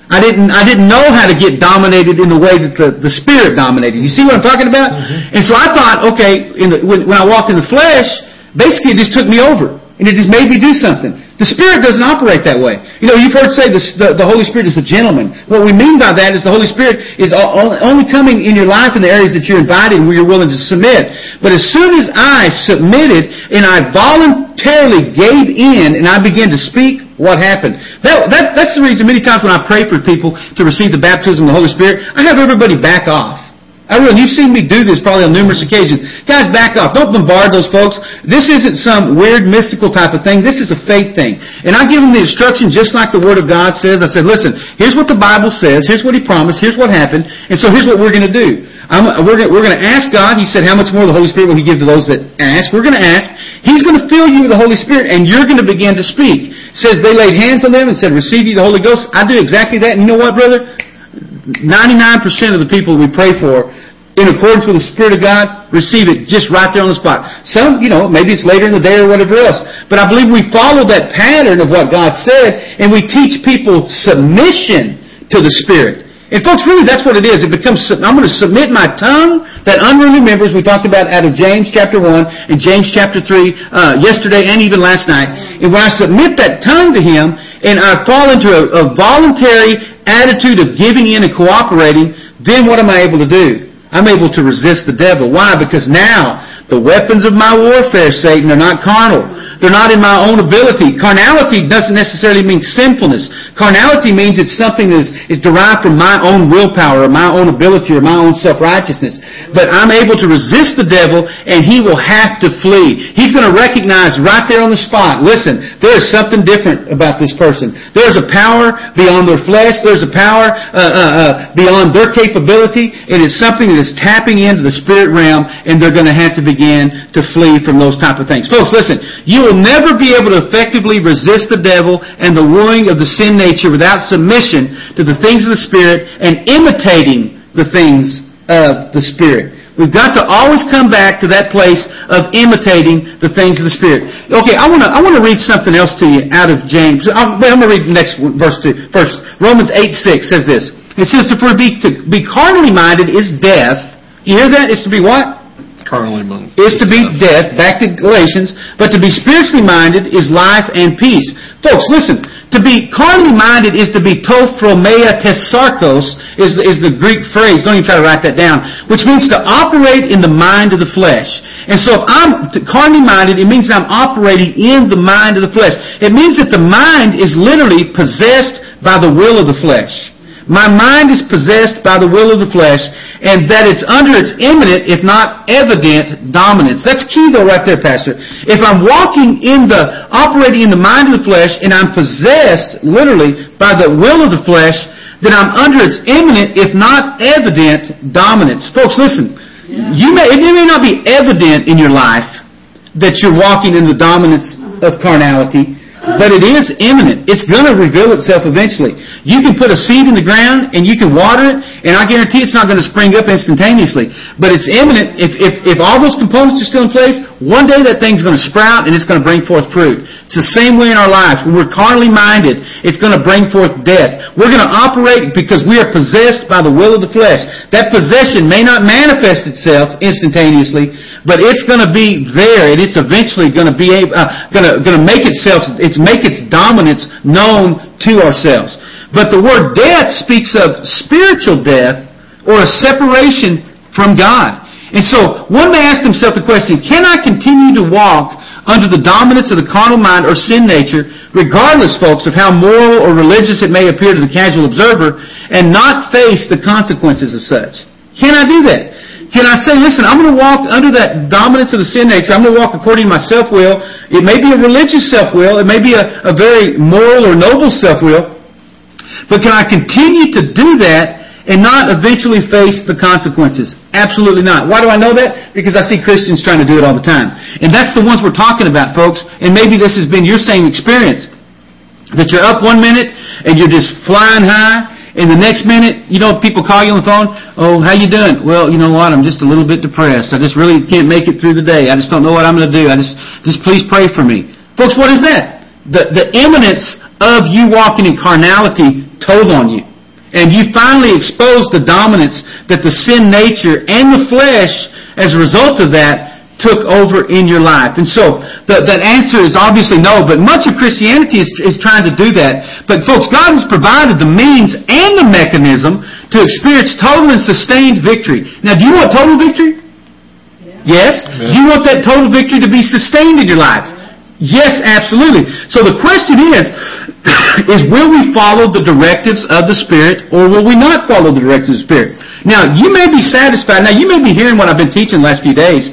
I didn't, I didn't know how to get dominated in the way that the, the Spirit dominated. You see what I'm talking about? Mm-hmm. And so I thought, okay, the, when, when I walked in the flesh, basically it just took me over. And it just made me do something. The Spirit doesn't operate that way. You know, you've heard say the, the, the, Holy Spirit is a gentleman. What we mean by that is the Holy Spirit is only coming in your life in the areas that you're invited and where you're willing to submit. But as soon as I submitted and I voluntarily gave in and I began to speak, what happened? That, that, that's the reason many times when I pray for people to receive the baptism of the Holy Spirit, I have everybody back off. I really, you've seen me do this probably on numerous occasions. Guys, back off. Don't bombard those folks. This isn't some weird mystical type of thing. This is a faith thing. And I give them the instruction just like the Word of God says. I said, listen, here's what the Bible says. Here's what He promised. Here's what happened. And so here's what we're going to do. I'm, we're going we're to ask God. He said, how much more the Holy Spirit will He give to those that ask? We're going to ask. He's going to fill you with the Holy Spirit and you're going to begin to speak. It says they laid hands on them and said, receive you the Holy Ghost. I do exactly that. And you know what, brother? 99% of the people we pray for in accordance with the Spirit of God, receive it just right there on the spot. Some, you know, maybe it's later in the day or whatever else. But I believe we follow that pattern of what God said and we teach people submission to the Spirit. And folks, really that's what it is. It becomes, I'm going to submit my tongue, that unruly members we talked about out of James chapter 1 and James chapter 3 uh, yesterday and even last night. And when I submit that tongue to Him and I fall into a, a voluntary attitude of giving in and cooperating, then what am I able to do? I'm able to resist the devil. Why? Because now the weapons of my warfare, Satan, are not carnal. They're not in my own ability. Carnality doesn't necessarily mean sinfulness. Carnality means it's something that is, is derived from my own willpower or my own ability or my own self-righteousness. But I'm able to resist the devil and he will have to flee. He's going to recognize right there on the spot, listen, there is something different about this person. There's a power beyond their flesh. There's a power uh, uh, uh, beyond their capability. And it's something that is tapping into the spirit realm and they're going to have to begin to flee from those type of things. Folks, listen, you will never be able to effectively resist the devil and the wooing of the sin nature without submission to the things of the Spirit and imitating the things of the Spirit. We've got to always come back to that place of imitating the things of the Spirit. Okay, I want to I want to read something else to you out of James. I'm, I'm going to read the next verse two. First, Romans eight six says this. It says to be to be carnally minded is death. You hear that? It's to be what? Carnally minded. Is to be death, back to Galatians, but to be spiritually minded is life and peace. Folks, listen, to be carnally minded is to be to phronema tes sarkos, is, is the Greek phrase, don't even try to write that down, which means to operate in the mind of the flesh. And so if I'm carnally minded, it means that I'm operating in the mind of the flesh. It means that the mind is literally possessed by the will of the flesh. My mind is possessed by the will of the flesh, and that it's under its imminent, if not evident, dominance. That's key though right there, Pastor. If I'm walking in the, operating in the mind of the flesh, and I'm possessed, literally, by the will of the flesh, then I'm under its imminent, if not evident, dominance. Folks, listen. Yeah. You may, it may not be evident in your life that you're walking in the dominance of carnality, but it is imminent. It's going to reveal itself eventually. You can put a seed in the ground and you can water it, and I guarantee it's not going to spring up instantaneously. But it's imminent. If, if, if all those components are still in place, one day that thing's going to sprout and it's going to bring forth fruit. It's the same way in our lives. When we're carnally minded, it's going to bring forth death. We're going to operate because we are possessed by the will of the flesh. That possession may not manifest itself instantaneously, but it's going to be there, and it's eventually going to be able, uh, going to going to make itself, it's make its dominance known to ourselves. But the word death speaks of spiritual death or a separation from God. And so one may ask himself the question: Can I continue to walk under the dominance of the carnal mind or sin nature, regardless, folks, of how moral or religious it may appear to the casual observer, and not face the consequences of such? Can I do that? Can I say, listen, I'm going to walk under that dominance of the sin nature. I'm going to walk according to my self-will. It may be a religious self-will. It may be a, a very moral or noble self-will. But can I continue to do that and not eventually face the consequences? Absolutely not. Why do I know that? Because I see Christians trying to do it all the time. And that's the ones we're talking about, folks. And maybe this has been your same experience. That you're up one minute and you're just flying high, and the next minute, you know, people call you on the phone, oh, how you doing? Well, you know what, I'm just a little bit depressed. I just really can't make it through the day. I just don't know what I'm going to do. I just, just please pray for me. Folks, what is that? The, the imminence of you walking in carnality told on you. And you finally exposed the dominance that the sin nature and the flesh, as a result of that, took over in your life. And so, the, that answer is obviously no, but much of Christianity is, is trying to do that. But folks, God has provided the means and the mechanism to experience total and sustained victory. Now, do you want total victory? Yes? Do you want that total victory to be sustained in your life? Yes, absolutely. So the question is, <coughs> is will we follow the directives of the Spirit or will we not follow the directives of the Spirit? Now, you may be satisfied. Now, you may be hearing what I've been teaching the last few days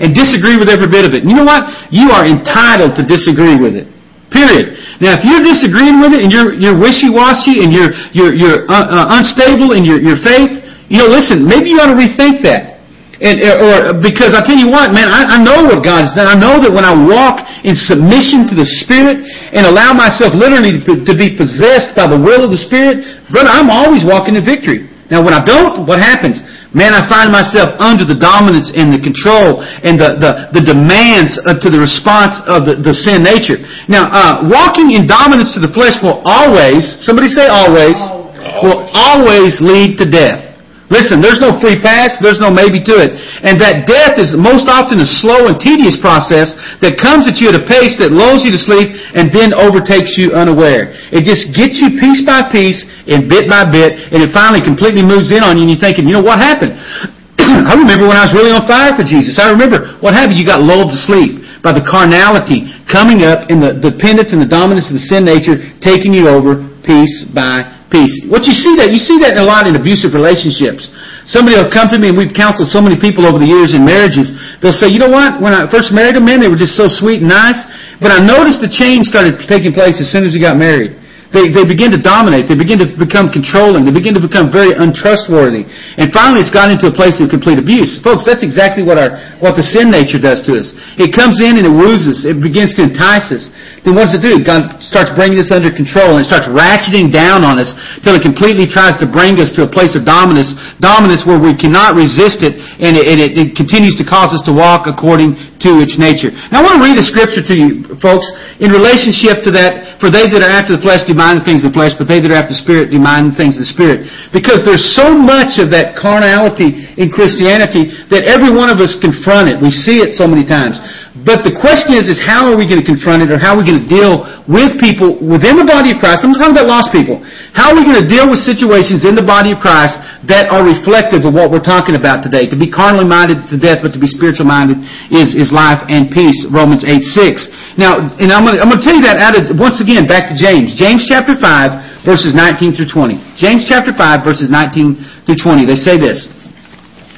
and disagree with every bit of it. And you know what? You are entitled to disagree with it. Period. Now, if you're disagreeing with it and you're, you're wishy-washy and you're, you're, you're uh, uh, unstable in your, your faith, you know, listen, maybe you ought to rethink that. And, or because I tell you what, man, I, I know what God has done. I know that when I walk in submission to the Spirit and allow myself literally to, to be possessed by the will of the Spirit, brother, I'm always walking in victory. Now, when I don't, what happens? Man, I find myself under the dominance and the control and the, the, the demands to the response of the, the sin nature. Now, uh, walking in dominance to the flesh will always, somebody say always, always. will always lead to death. Listen, there's no free pass, there's no maybe to it. And that death is most often a slow and tedious process that comes at you at a pace that lulls you to sleep and then overtakes you unaware. It just gets you piece by piece and bit by bit, and it finally completely moves in on you and you're thinking, you know, what happened? <clears throat> I remember when I was really on fire for Jesus. I remember what happened. You got lulled to sleep by the carnality coming up and the dependence and the dominance of the sin nature taking you over piece by piece. What you see that, you see that a lot in abusive relationships. Somebody will come to me, and we've counseled so many people over the years in marriages. They'll say, you know what, when I first married a man, they were just so sweet and nice, but I noticed the change started taking place as soon as we got married. They, they begin to dominate. They begin to become controlling. They begin to become very untrustworthy. And finally, it's got into a place of complete abuse. Folks, that's exactly what our, what the sin nature does to us. It comes in and it woos us. It begins to entice us then what does it do? God starts bringing us under control and it starts ratcheting down on us till it completely tries to bring us to a place of dominance, dominance where we cannot resist it and it, it, it continues to cause us to walk according to its nature. Now I want to read a scripture to you, folks, in relationship to that, for they that are after the flesh do mind the things of the flesh, but they that are after the spirit do mind the things of the spirit. Because there's so much of that carnality in Christianity that every one of us confront it. We see it so many times. But the question is, is how are we going to confront it or how are we going to deal with people within the body of Christ? I'm talking about lost people. How are we going to deal with situations in the body of Christ that are reflective of what we're talking about today? To be carnally minded to death, but to be spiritual minded is, is life and peace. Romans 8, 6. Now, and I'm going, to, I'm going to tell you that out of, once again, back to James. James chapter 5, verses 19 through 20. James chapter 5, verses 19 through 20. They say this.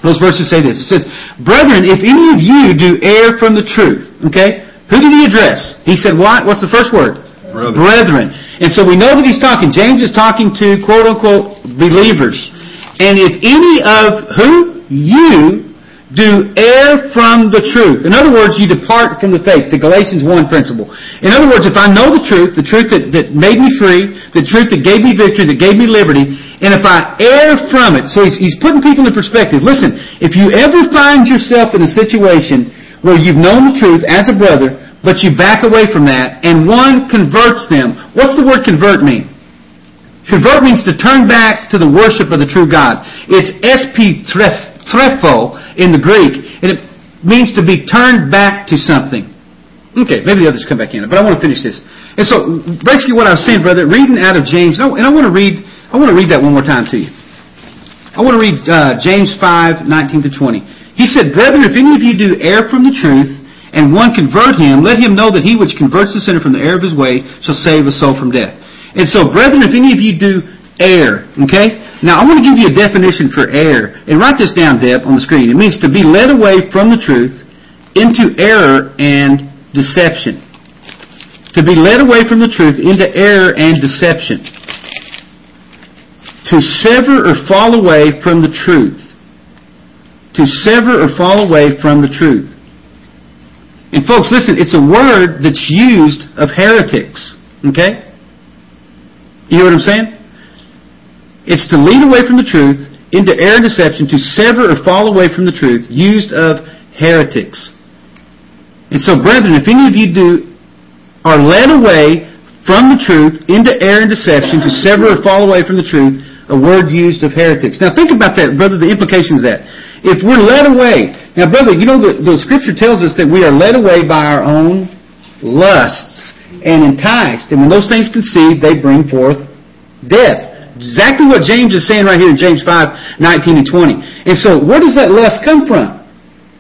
Those verses say this. It says, Brethren, if any of you do err from the truth, okay? Who did he address? He said what? What's the first word? Brethren. Brethren. And so we know that he's talking, James is talking to quote unquote believers. And if any of who? You do err from the truth. In other words, you depart from the faith, the Galatians 1 principle. In other words, if I know the truth, the truth that, that made me free, the truth that gave me victory, that gave me liberty, and if I err from it, so he's, he's putting people in perspective. Listen, if you ever find yourself in a situation where you've known the truth as a brother, but you back away from that, and one converts them, what's the word convert mean? Convert means to turn back to the worship of the true God. It's sp threpho in the Greek, and it means to be turned back to something. Okay, maybe the others come back in, but I want to finish this. And so, basically, what I was saying, brother, reading out of James, and I want to read, I want to read that one more time to you. I want to read uh, James 5, 19 to 20. He said, Brethren, if any of you do err from the truth, and one convert him, let him know that he which converts the sinner from the error of his way shall save a soul from death. And so, brethren, if any of you do err, okay? Now, I want to give you a definition for error. And write this down, Deb, on the screen. It means to be led away from the truth into error and deception. To be led away from the truth into error and deception. To sever or fall away from the truth. To sever or fall away from the truth. And folks, listen, it's a word that's used of heretics. Okay? You hear what I'm saying? It's to lead away from the truth into error and deception, to sever or fall away from the truth, used of heretics. And so, brethren, if any of you do are led away from the truth into error and deception, to sever or fall away from the truth, a word used of heretics. Now think about that, brother, the implications of that. If we're led away, now brother, you know the, the scripture tells us that we are led away by our own lusts and enticed. And when those things conceive, they bring forth death. Exactly what James is saying right here in James 5, 19 and 20. And so where does that lust come from?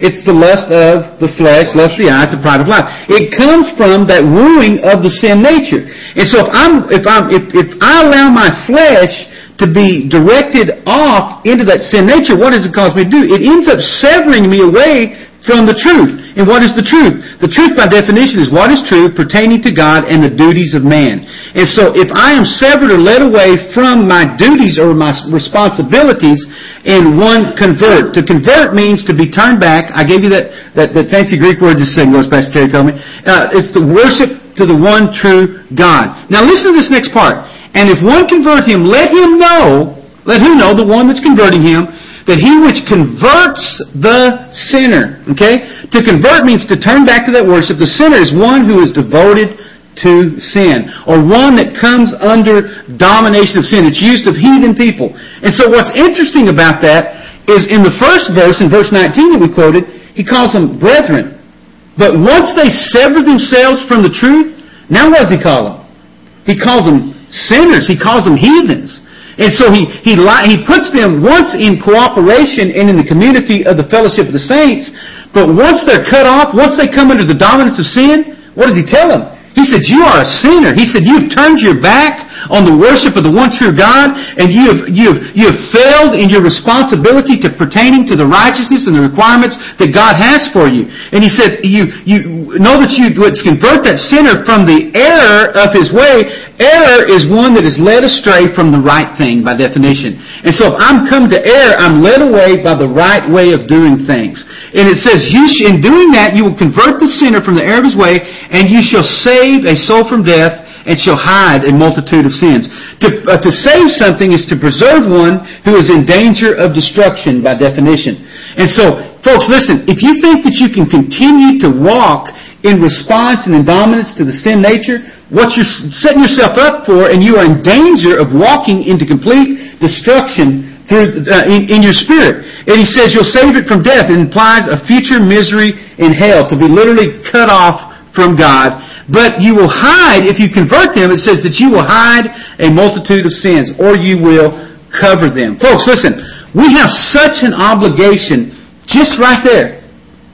It's the lust of the flesh, lust of the eyes, the pride of life. It comes from that wooing of the sin nature. And so if I'm, if I'm, if, if I allow my flesh to be directed off into that sin nature, what does it cause me to do? It ends up severing me away from the truth. And what is the truth? The truth by definition is what is true pertaining to God and the duties of man. And so if I am severed or led away from my duties or my responsibilities in one convert. To convert means to be turned back. I gave you that, that, that fancy Greek word just saying was Pastor Terry told me. Uh, it's the worship to the one true God. Now listen to this next part. And if one convert him, let him know, let who know, the one that's converting him, that he which converts the sinner, okay? To convert means to turn back to that worship. The sinner is one who is devoted to sin, or one that comes under domination of sin. It's used of heathen people. And so what's interesting about that is in the first verse, in verse 19 that we quoted, he calls them brethren. But once they sever themselves from the truth, now what does he call them? He calls them sinners. He calls them heathens. And so he, he, he puts them once in cooperation and in the community of the fellowship of the saints, but once they're cut off, once they come under the dominance of sin, what does he tell them? He said, you are a sinner. He said, you've turned your back on the worship of the one true God, and you have, you have, you have failed in your responsibility to pertaining to the righteousness and the requirements that God has for you. And he said, you, you know that you would convert that sinner from the error of his way. Error is one that is led astray from the right thing by definition. And so if I'm come to error, I'm led away by the right way of doing things. And it says, you sh- in doing that, you will convert the sinner from the error of his way, and you shall save a soul from death, and shall hide a multitude of sins. To, uh, to save something is to preserve one who is in danger of destruction by definition. And so, folks, listen, if you think that you can continue to walk in response and in dominance to the sin nature, what you're setting yourself up for, and you are in danger of walking into complete destruction through uh, in, in, your spirit. And he says you'll save it from death. It implies a future misery in hell, to be literally cut off from God but you will hide, if you convert them, it says that you will hide a multitude of sins, or you will cover them. Folks, listen, we have such an obligation just right there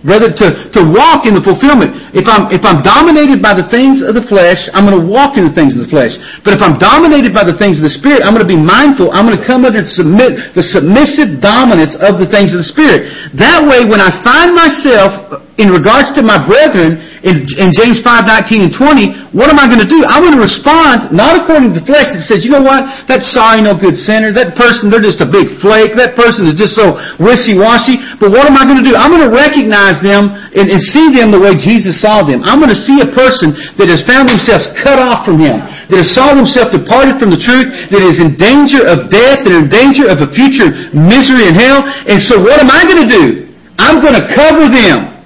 Brother, to, to walk in the fulfillment. If I'm, if I'm dominated by the things of the flesh, I'm going to walk in the things of the flesh. But if I'm dominated by the things of the Spirit, I'm going to be mindful. I'm going to come under submit, the submissive dominance of the things of the Spirit. That way, when I find myself in regards to my brethren in, in James 5, 19 and 20, what am I going to do? I'm going to respond not according to the flesh that says, you know what? That sorry, no good sinner. That person, they're just a big flake. That person is just so wishy-washy. But what am I going to do? I'm going to recognize them and, and see them the way Jesus saw them. I'm going to see a person that has found themselves cut off from Him, that has saw themselves departed from the truth, that is in danger of death, and in danger of a future misery in hell. And so what am I going to do? I'm going to cover them.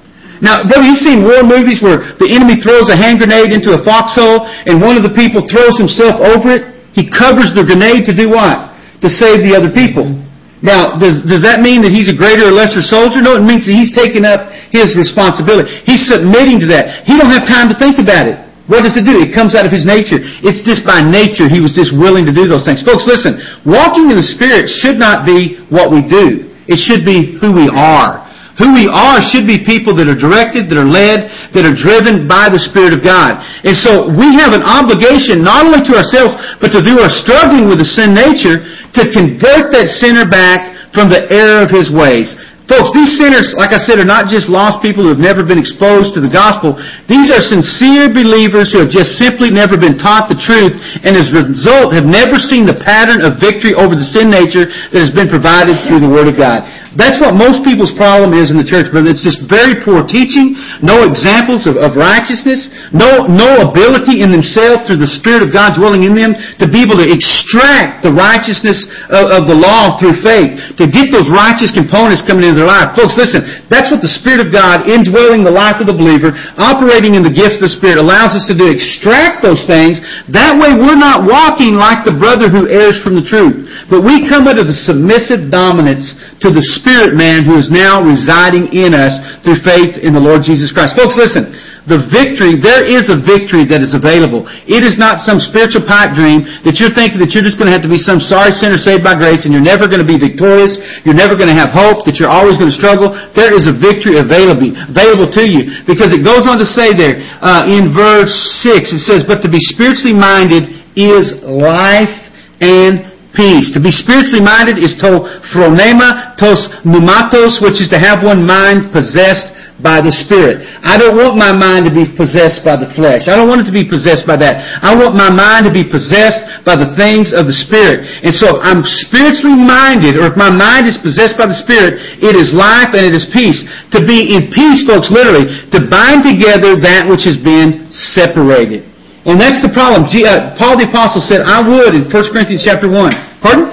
Now, brother, you've seen war movies where the enemy throws a hand grenade into a foxhole and one of the people throws himself over it. He covers the grenade to do what? To save the other people. Now, does, does that mean that he's a greater or lesser soldier? No, it means that he's taking up his responsibility. He's submitting to that. He don't have time to think about it. What does it do? It comes out of his nature. It's just by nature he was just willing to do those things. Folks, listen. Walking in the Spirit should not be what we do. It should be who we are. Who we are should be people that are directed, that are led, that are driven by the Spirit of God. And so we have an obligation not only to ourselves, but to do our struggling with the sin nature to convert that sinner back from the error of his ways. Folks, these sinners, like I said, are not just lost people who have never been exposed to the gospel. These are sincere believers who have just simply never been taught the truth and as a result have never seen the pattern of victory over the sin nature that has been provided through the Word of God. That's what most people's problem is in the church, brother. It's just very poor teaching, no examples of, of righteousness, no, no ability in themselves through the Spirit of God dwelling in them to be able to extract the righteousness of, of the law through faith, to get those righteous components coming into life. Folks, listen, that's what the Spirit of God indwelling the life of the believer, operating in the gifts of the Spirit allows us to do. Extract those things. That way we're not walking like the brother who errs from the truth, but we come under the submissive dominance to the spirit man who is now residing in us through faith in the Lord Jesus Christ. Folks, listen. The victory, there is a victory that is available. It is not some spiritual pipe dream that you're thinking that you're just going to have to be some sorry sinner saved by grace and you're never going to be victorious. You're never going to have hope, that you're always going to struggle. There is a victory available, available to you because it goes on to say there uh, in verse 6, it says, But to be spiritually minded is life and peace. To be spiritually minded is to phronema tos pneumatos, which is to have one mind possessed by the Spirit. I don't want my mind to be possessed by the flesh. I don't want it to be possessed by that. I want my mind to be possessed by the things of the Spirit. And so if I'm spiritually minded, or if my mind is possessed by the Spirit, it is life and it is peace. To be in peace, folks, literally, to bind together that which has been separated. And that's the problem. Uh, Paul the Apostle said, I would in 1 Corinthians chapter 1. Pardon?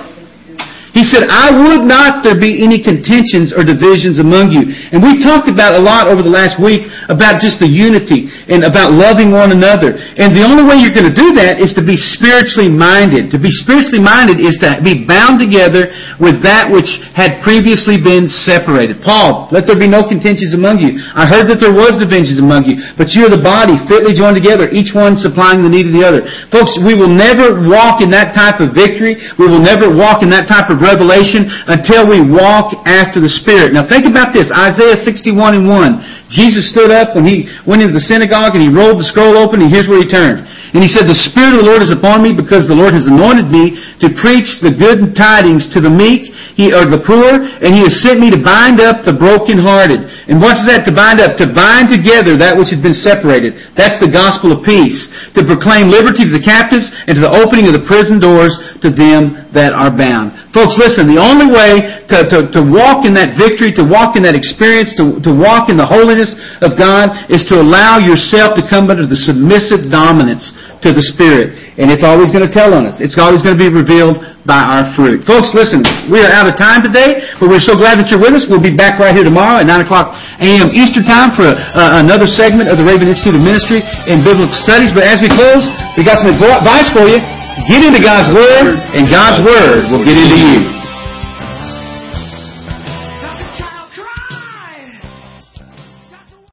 He said, I would not there be any contentions or divisions among you. And we talked about a lot over the last week about just the unity and about loving one another. And the only way you're going to do that is to be spiritually minded. To be spiritually minded is to be bound together with that which had previously been separated. Paul, let there be no contentions among you. I heard that there was divisions among you, but you are the body fitly joined together, each one supplying the need of the other. Folks, we will never walk in that type of victory. We will never walk in that type of revelation until we walk after the Spirit. Now think about this. Isaiah 61 and 1. Jesus stood up when he went into the synagogue and he rolled the scroll open and here's where he turned. And he said, The Spirit of the Lord is upon me because the Lord has anointed me to preach the good tidings to the meek he, or the poor, and he has sent me to bind up the brokenhearted. And what's that to bind up? To bind together that which has been separated. That's the gospel of peace. To proclaim liberty to the captives and to the opening of the prison doors to them that are bound. Folks, listen, the only way to, to, to walk in that victory, to walk in that experience, to, to walk in the holiness of God is to allow yourself to come under the submissive dominance to the Spirit. And it's always going to tell on us. It's always going to be revealed by our fruit. Folks, listen, we are out of time today, but we're so glad that you're with us. We'll be back right here tomorrow at 9 o'clock a.m. Eastern Time for uh, another segment of the Raven Institute of Ministry and Biblical Studies. But as we close, we got some advice for you. Get into God's Word, and God's Word will get into you.